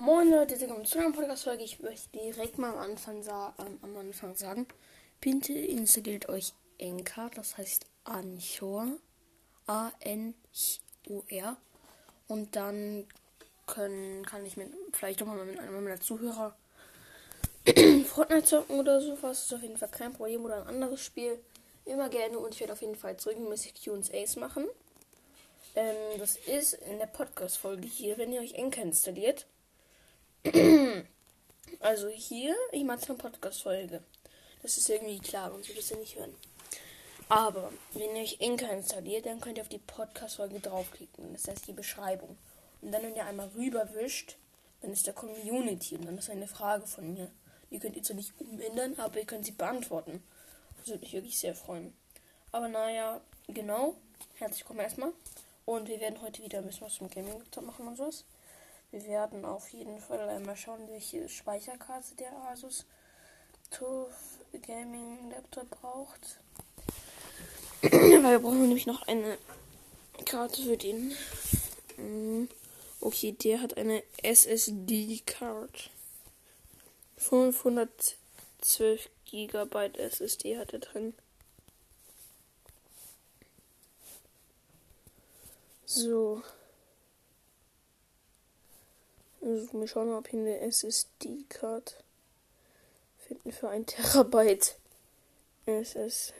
Moin Leute, willkommen zu einer Podcast-Folge. Ich möchte direkt mal am Anfang, ähm, am Anfang sagen, bitte installiert euch Anchor, das heißt Anchor, A-N-O-R. Und dann können, kann ich mit, vielleicht doch mal mit einem meiner Zuhörer Fortnite zocken oder so, was ist auf jeden Fall kein Problem oder ein anderes Spiel. Immer gerne und ich werde auf jeden Fall regelmäßig Q&As machen. Ähm, das ist in der Podcast-Folge hier, wenn ihr euch Anchor installiert. Also hier, ich mache eine Podcast-Folge. Das ist irgendwie klar, sonst es ja nicht hören. Aber wenn ihr euch Anchor installiert, dann könnt ihr auf die Podcast-Folge draufklicken. Das heißt die Beschreibung. Und dann, wenn ihr einmal rüberwischt, dann ist der Community und dann ist eine Frage von mir. Die könnt ihr zwar nicht umändern, aber ihr könnt sie beantworten. Das würde mich wirklich sehr freuen. Aber naja, genau. Herzlich willkommen erstmal. Und wir werden heute wieder ein bisschen was zum Gaming machen und sowas. Wir werden auf jeden Fall einmal schauen, welche Speicherkarte der Asus TUF Gaming Laptop braucht. Weil wir brauchen nämlich noch eine Karte für den. Mm, okay, der hat eine SSD-Card. 512 GB SSD hat er drin. So. Also, wir schauen mal, ob hier eine SSD-Card finden für ein Terabyte. SSD.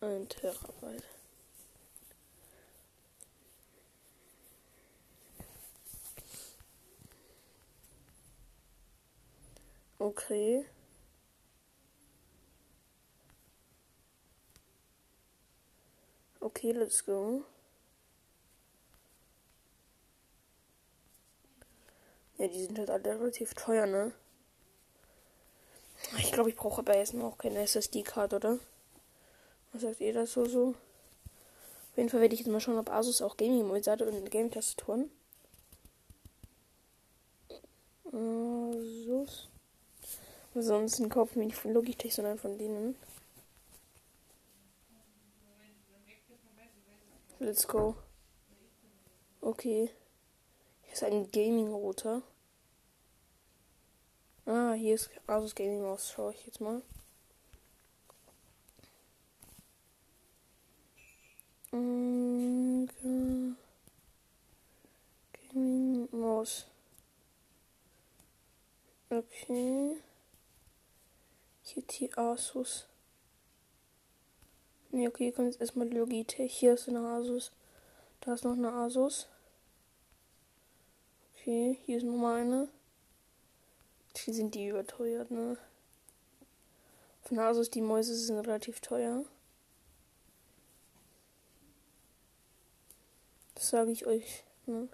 Ein Terabyte. Okay. Okay, let's go. Ja, die sind halt alle relativ teuer, ne? Ich glaube, ich brauche aber erstmal auch keine SSD-Card, oder? Was sagt ihr das so so? Auf jeden Fall werde ich jetzt mal schauen, ob Asus auch Gaming-Modes hat und Game-Tastaturen. Asus. Ansonsten kaufen wir nicht von Logitech, sondern von denen. Let's go. Okay. Hier ist ein Gaming-Router. Ah, hier ist Asus Gaming Maus. Schaue ich jetzt mal. Gaming Maus. Okay. Hier die Asus. Ne, okay, hier kommt jetzt erstmal Logitech. Hier ist eine Asus. Da ist noch eine Asus. Okay, hier ist nochmal eine. Sind die überteuert, ne? Von Asus, die Mäuse sind relativ teuer. Das sage ich euch, ne?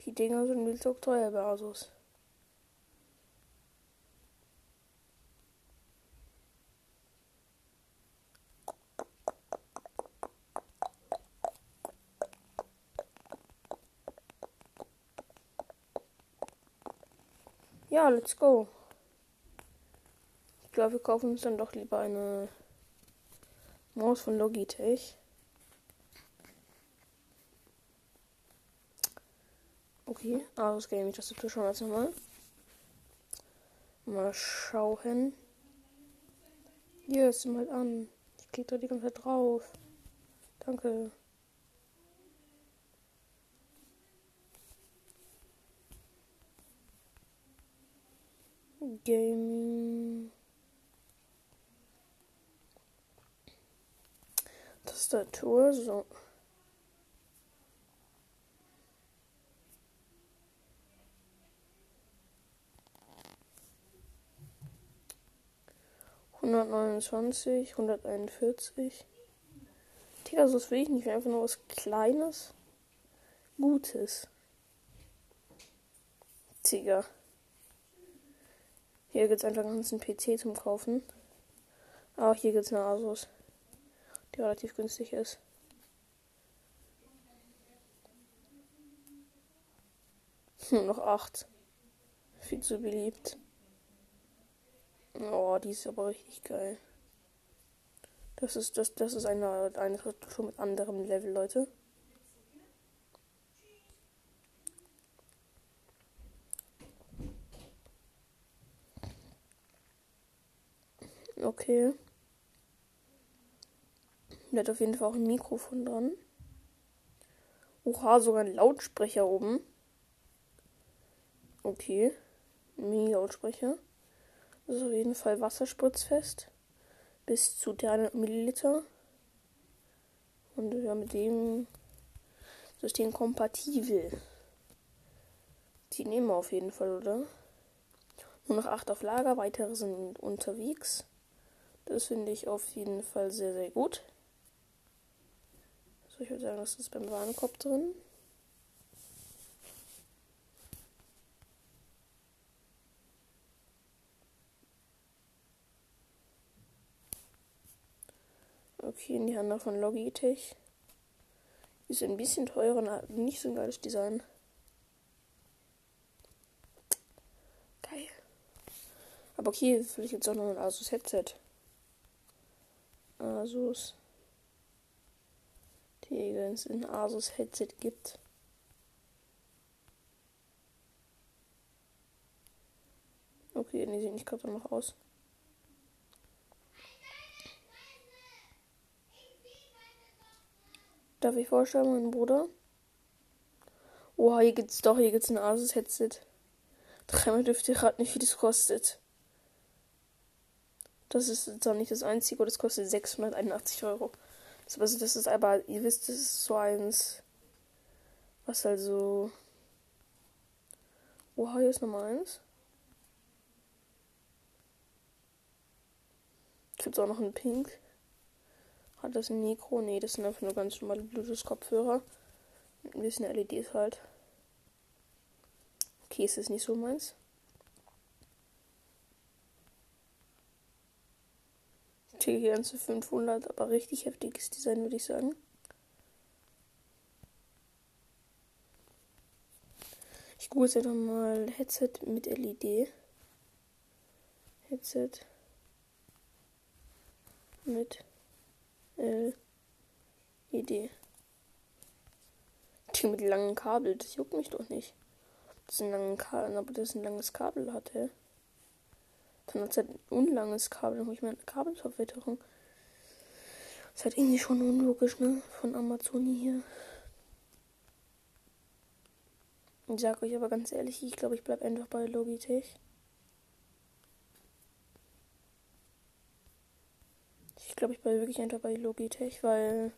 Die Dinger sind so teuer bei Asus. Ja, let's go. Ich glaube, wir kaufen uns dann doch lieber eine Maus von Logitech. Okay, Asus Gaming Tastatur wir jetzt nochmal. Mal schauen. Hier ist mal an. Ich klicke da die ganze Zeit drauf. Danke. Gaming. Tastatur, so. Hundertneunundzwanzig, hunderteinundvierzig. Digga, so will ich nicht. Einfach nur was Kleines. Gutes. Digga. Hier gibt es einfach einen PC zum Kaufen. Aber hier gibt es eine Asus, die relativ günstig ist. Hm, noch 8. Viel zu beliebt. Oh, die ist aber richtig geil. Das ist, das, das ist eine, eine Struktur mit anderem Level, Leute. Okay. Der hat auf jeden Fall auch ein Mikrofon dran. Oha, sogar ein Lautsprecher oben. Okay. Mini-Lautsprecher. Das ist auf jeden Fall wasserspritzfest. Bis zu 300 Milliliter. Und ja, mit dem System kompatibel. Die nehmen wir auf jeden Fall, oder? Nur noch 8 auf Lager, weitere sind unterwegs. Das finde ich auf jeden Fall sehr, sehr gut. So, ich würde sagen, das ist beim Warenkorb drin. Okay, in die Hand von Logitech. Ist ein bisschen teurer und nicht so ein geiles Design. Geil. Aber okay, vielleicht jetzt auch noch ein Asus Headset. Asus. Wenn es ein Asus Headset gibt. Okay, die sieht nicht gerade noch aus. Darf ich vorstellen, mein Bruder? Oha, hier gibt's doch, hier gibt's ein Asus-Headset. Dreimal dürfte ich gerade nicht, wie das kostet. Das ist zwar nicht das einzige, das kostet 681 Euro. Das, also, das ist aber, ihr wisst, das ist so eins, was also. Oha, hier ist Nummer eins. Gibt's auch noch ein Pink. Hat das ein Mikro? Nee, das sind einfach nur ganz normale Bluetooth-Kopfhörer. Mit ein bisschen LEDs halt. Okay, ist das nicht so meins. Ticket ganze 500, aber richtig heftiges Design, würde ich sagen. Ich google jetzt mal Headset mit LED. Headset mit LED. Die mit langen Kabel, das juckt mich doch nicht. Das ist ein langes Kabel, aber das ein langes Kabel hatte. Dann hat es halt ein unlanges Kabel, dann habe ich meine Kabelverwitterung. Das ist halt irgendwie schon unlogisch, ne? Von Amazon hier. Ich sag euch aber ganz ehrlich, ich glaube, ich bleibe einfach bei Logitech. Ich glaube, ich bleibe wirklich einfach bei Logitech, weil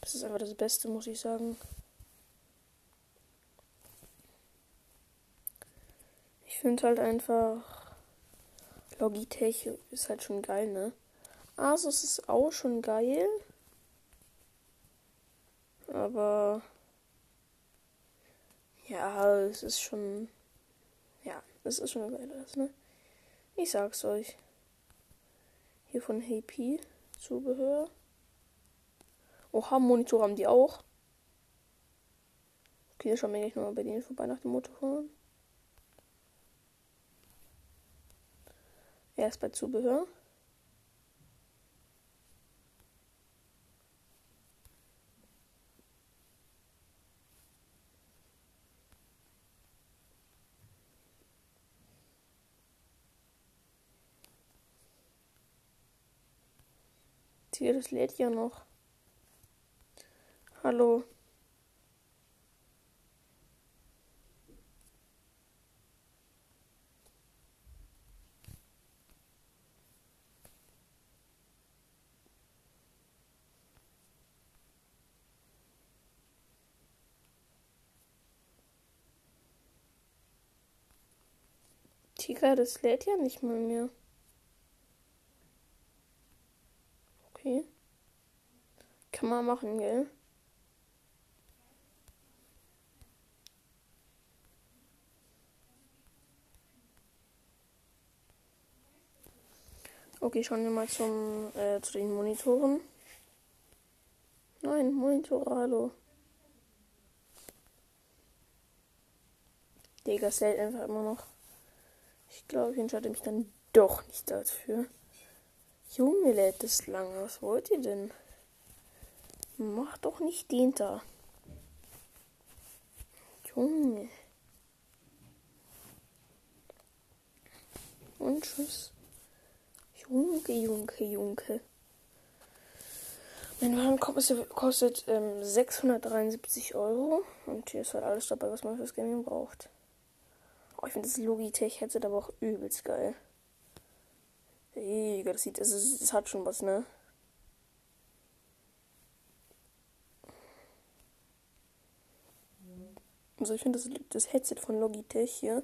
das ist einfach das Beste, muss ich sagen. Ich finde halt einfach Logitech ist halt schon geil, ne? Asus ist auch schon geil. Aber ja, es ist schon ja, es ist schon geil, ne? Ich sag's euch. Hier von HP Zubehör. Oha, Monitor haben die auch. Okay, schauen wir gleich nochmal bei denen vorbei nach dem Motorfahren. Erst bei Zubehör. Hier, das lädt ja noch. Hallo. Tiger, das lädt ja nicht mal mehr. Okay. Kann man machen, gell? Okay, schauen wir mal zum, äh, zu den Monitoren. Nein, Monitor, hallo. Digga, es hält einfach immer noch. Ich glaube, ich entscheide mich dann doch nicht dafür. Junge, lädt es lange. Was wollt ihr denn? Mach doch nicht den da. Junge. Und tschüss. Junge, Junge, Junge. Mein Warenkorb kostet ähm, 673 Euro. Und hier ist halt alles dabei, was man fürs Gaming braucht. Oh, ich finde das Logitech-Headset aber auch übelst geil. Egal, das sieht, es, hat schon was, ne? Also ich finde das, das Headset von Logitech hier,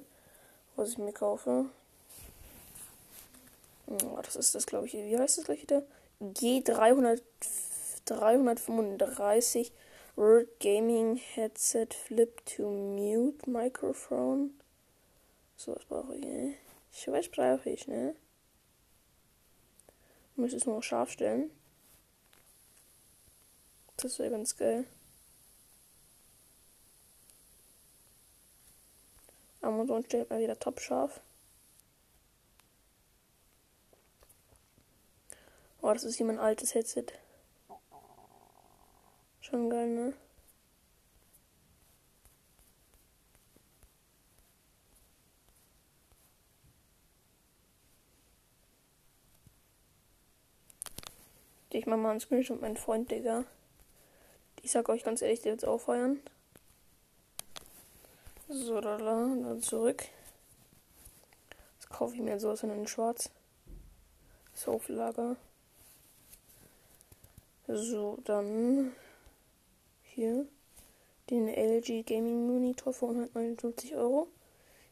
was ich mir kaufe. Oh, das ist das, glaube ich, wie heißt das gleich wieder? G300 335 Word Gaming Headset Flip to Mute Microphone. So, was brauche ich, ne? Ich weiß, brauche ich, ne? Ich muss es nur scharf stellen. Das wäre ganz geil. Amazon stellt mal wieder top scharf. Oh, das ist hier mein altes Headset. Schon geil, ne? Ich mach mal einen Screenshot meinem Freund, Digga. Ich sag euch ganz ehrlich, der wird's auffeuern. So, da, da, dann zurück. Das kaufe ich mir sowas in schwarz. Sofa-Lager. So, dann hier den LG Gaming Monitor für 159 Euro.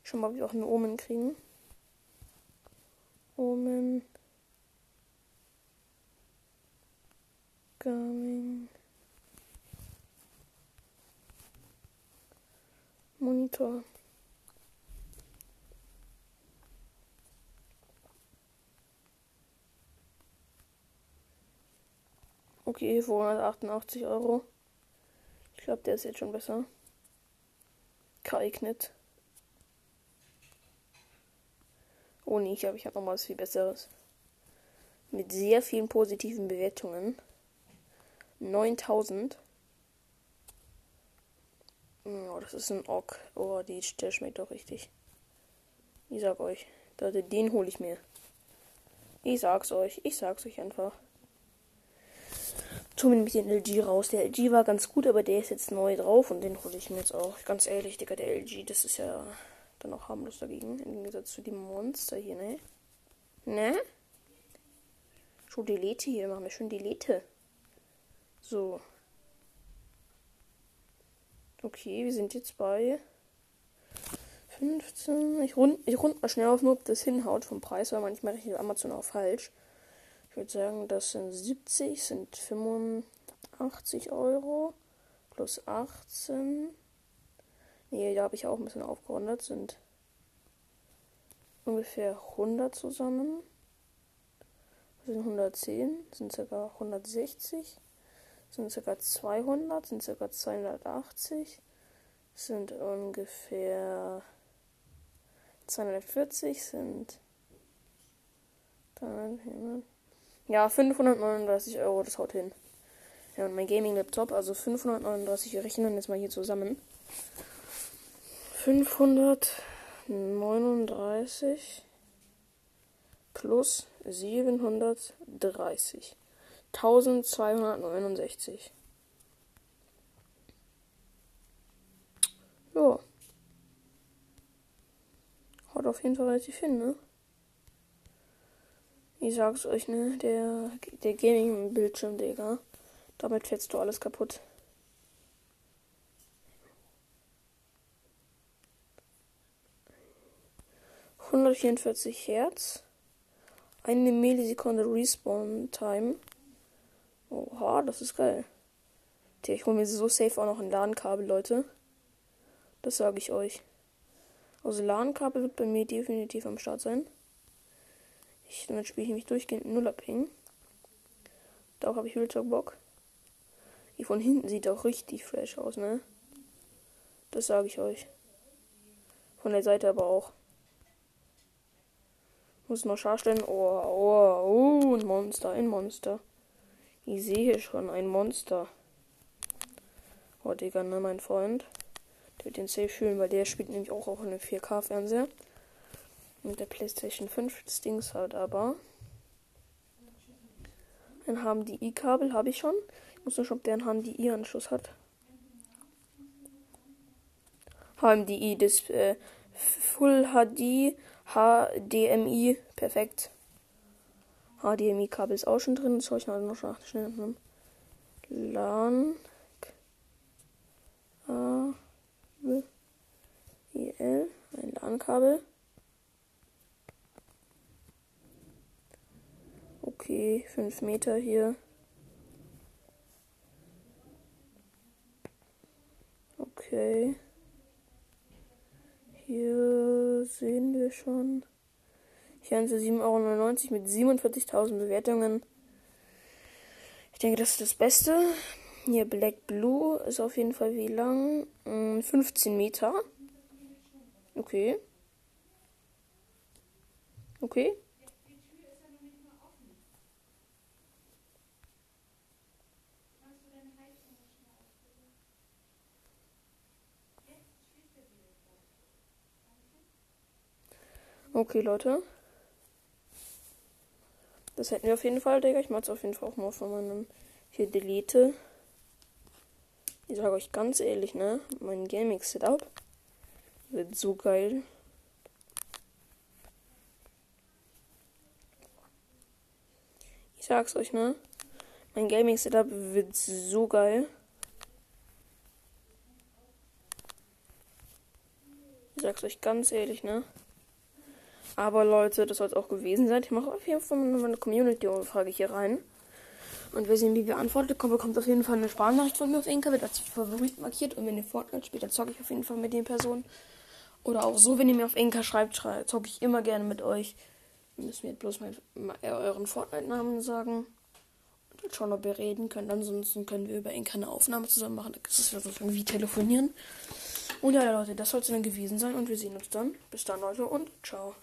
Schon mal, ob wir auch einen Omen kriegen. Omen. Gaming. Monitor. Okay, für 188 Euro. Ich glaube, der ist jetzt schon besser. Geeignet. Oh nee, ich glaube, ich habe noch was viel Besseres. Mit sehr vielen positiven Bewertungen. 9000. Oh, das ist ein Ock. Oh, die, der schmeckt doch richtig. Ich sag euch. Den hole ich mir. Ich sag's euch. Ich sag's euch einfach wir nämlich den LG raus. Der LG war ganz gut, aber der ist jetzt neu drauf und den hole ich mir jetzt auch. Ganz ehrlich, Digga, der LG, das ist ja dann auch harmlos dagegen. Im Gegensatz zu dem Monster hier, ne? Ne? Schon Delete hier, machen wir schon Delete. So. Okay, wir sind jetzt bei 15. Ich rund, ich rund mal schnell auf, nur ob das hinhaut vom Preis, weil manchmal rechnet Amazon auch falsch. Ich würde sagen, das sind 70, sind 85 Euro plus 18. Nee, da habe ich auch ein bisschen aufgerundet, sind ungefähr 100 zusammen. Das sind 110, sind ca. 160, sind ca. 200, sind ca. 280, sind ungefähr 240, sind 300, ja, 539 Euro, das haut hin. Ja, und mein Gaming-Laptop, also 539, wir rechnen jetzt mal hier zusammen. 539 plus 730. 1269. Ja. Haut auf jeden Fall relativ hin, ne? Ich sag's euch, ne? Der, der Gaming-Bildschirm, Digga. Damit fällst du alles kaputt. ...144 Hertz. Eine Millisekunde Respawn-Time. Oha, das ist geil. Tja, ich hole mir so safe auch noch ein LAN-Kabel, Leute. Das sage ich euch. Also LAN-Kabel wird bei mir definitiv am Start sein. Ich, damit spiele ich mich durchgehend null abhängen. Darauf habe ich Real Bock. Die von hinten sieht auch richtig fresh aus, ne? Das sage ich euch. Von der Seite aber auch. Muss noch scharf stellen. Oh, oh, oh, ein Monster, ein Monster. Ich sehe schon ein Monster. Oh, Digga, ne, mein Freund. Der wird den safe fühlen, weil der spielt nämlich auch auf einem 4K-Fernseher mit der PlayStation 5 das Ding halt aber. Ein HDMI-Kabel habe ich schon. Ich muss nur schauen, ob der einen HDMI-Anschluss hat. HMDI, das äh, Full HD, HDMI, perfekt. HDMI-Kabel ist auch schon drin. Das schaue ich noch schnell nach. LAN. A. B. I. L. Ein LAN-Kabel. Okay, 5 Meter hier. Okay. Hier sehen wir schon. Haben sie 7,99 Euro mit 47.000 Bewertungen. Ich denke, das ist das Beste. Hier Black Blue ist auf jeden Fall wie lang? 15 hm, Meter. Okay. Okay. Okay, Leute. Das hätten wir auf jeden Fall, Digga. Ich mach's auf jeden Fall auch mal von meinem hier Delete. Ich sage euch ganz ehrlich, ne? Mein Gaming-Setup wird so geil. Ich sag's euch, ne? Mein Gaming-Setup wird so geil. Ich sag's euch ganz ehrlich, ne? Aber Leute, das soll es auch gewesen sein. Ich mache auf jeden Fall meine Community-Frage hier rein. Und wer sehen, wie wir antwortet, kommt, bekommt auf jeden Fall eine Sparnachricht von mir auf Inka, wird als Favorit markiert. Und wenn ihr Fortnite spielt, dann zocke ich auf jeden Fall mit den Personen. Oder auch so, wenn ihr mir auf Inka schreibt, zocke ich immer gerne mit euch. Ihr müsst mir bloß mal, mal euren Fortnite-Namen sagen. Und schauen, ob ihr reden könnt. Ansonsten können wir über Inka eine Aufnahme zusammen machen. Das ist ja so wie telefonieren. Und ja, Leute, das soll es dann gewesen sein. Und wir sehen uns dann. Bis dann, Leute, und ciao.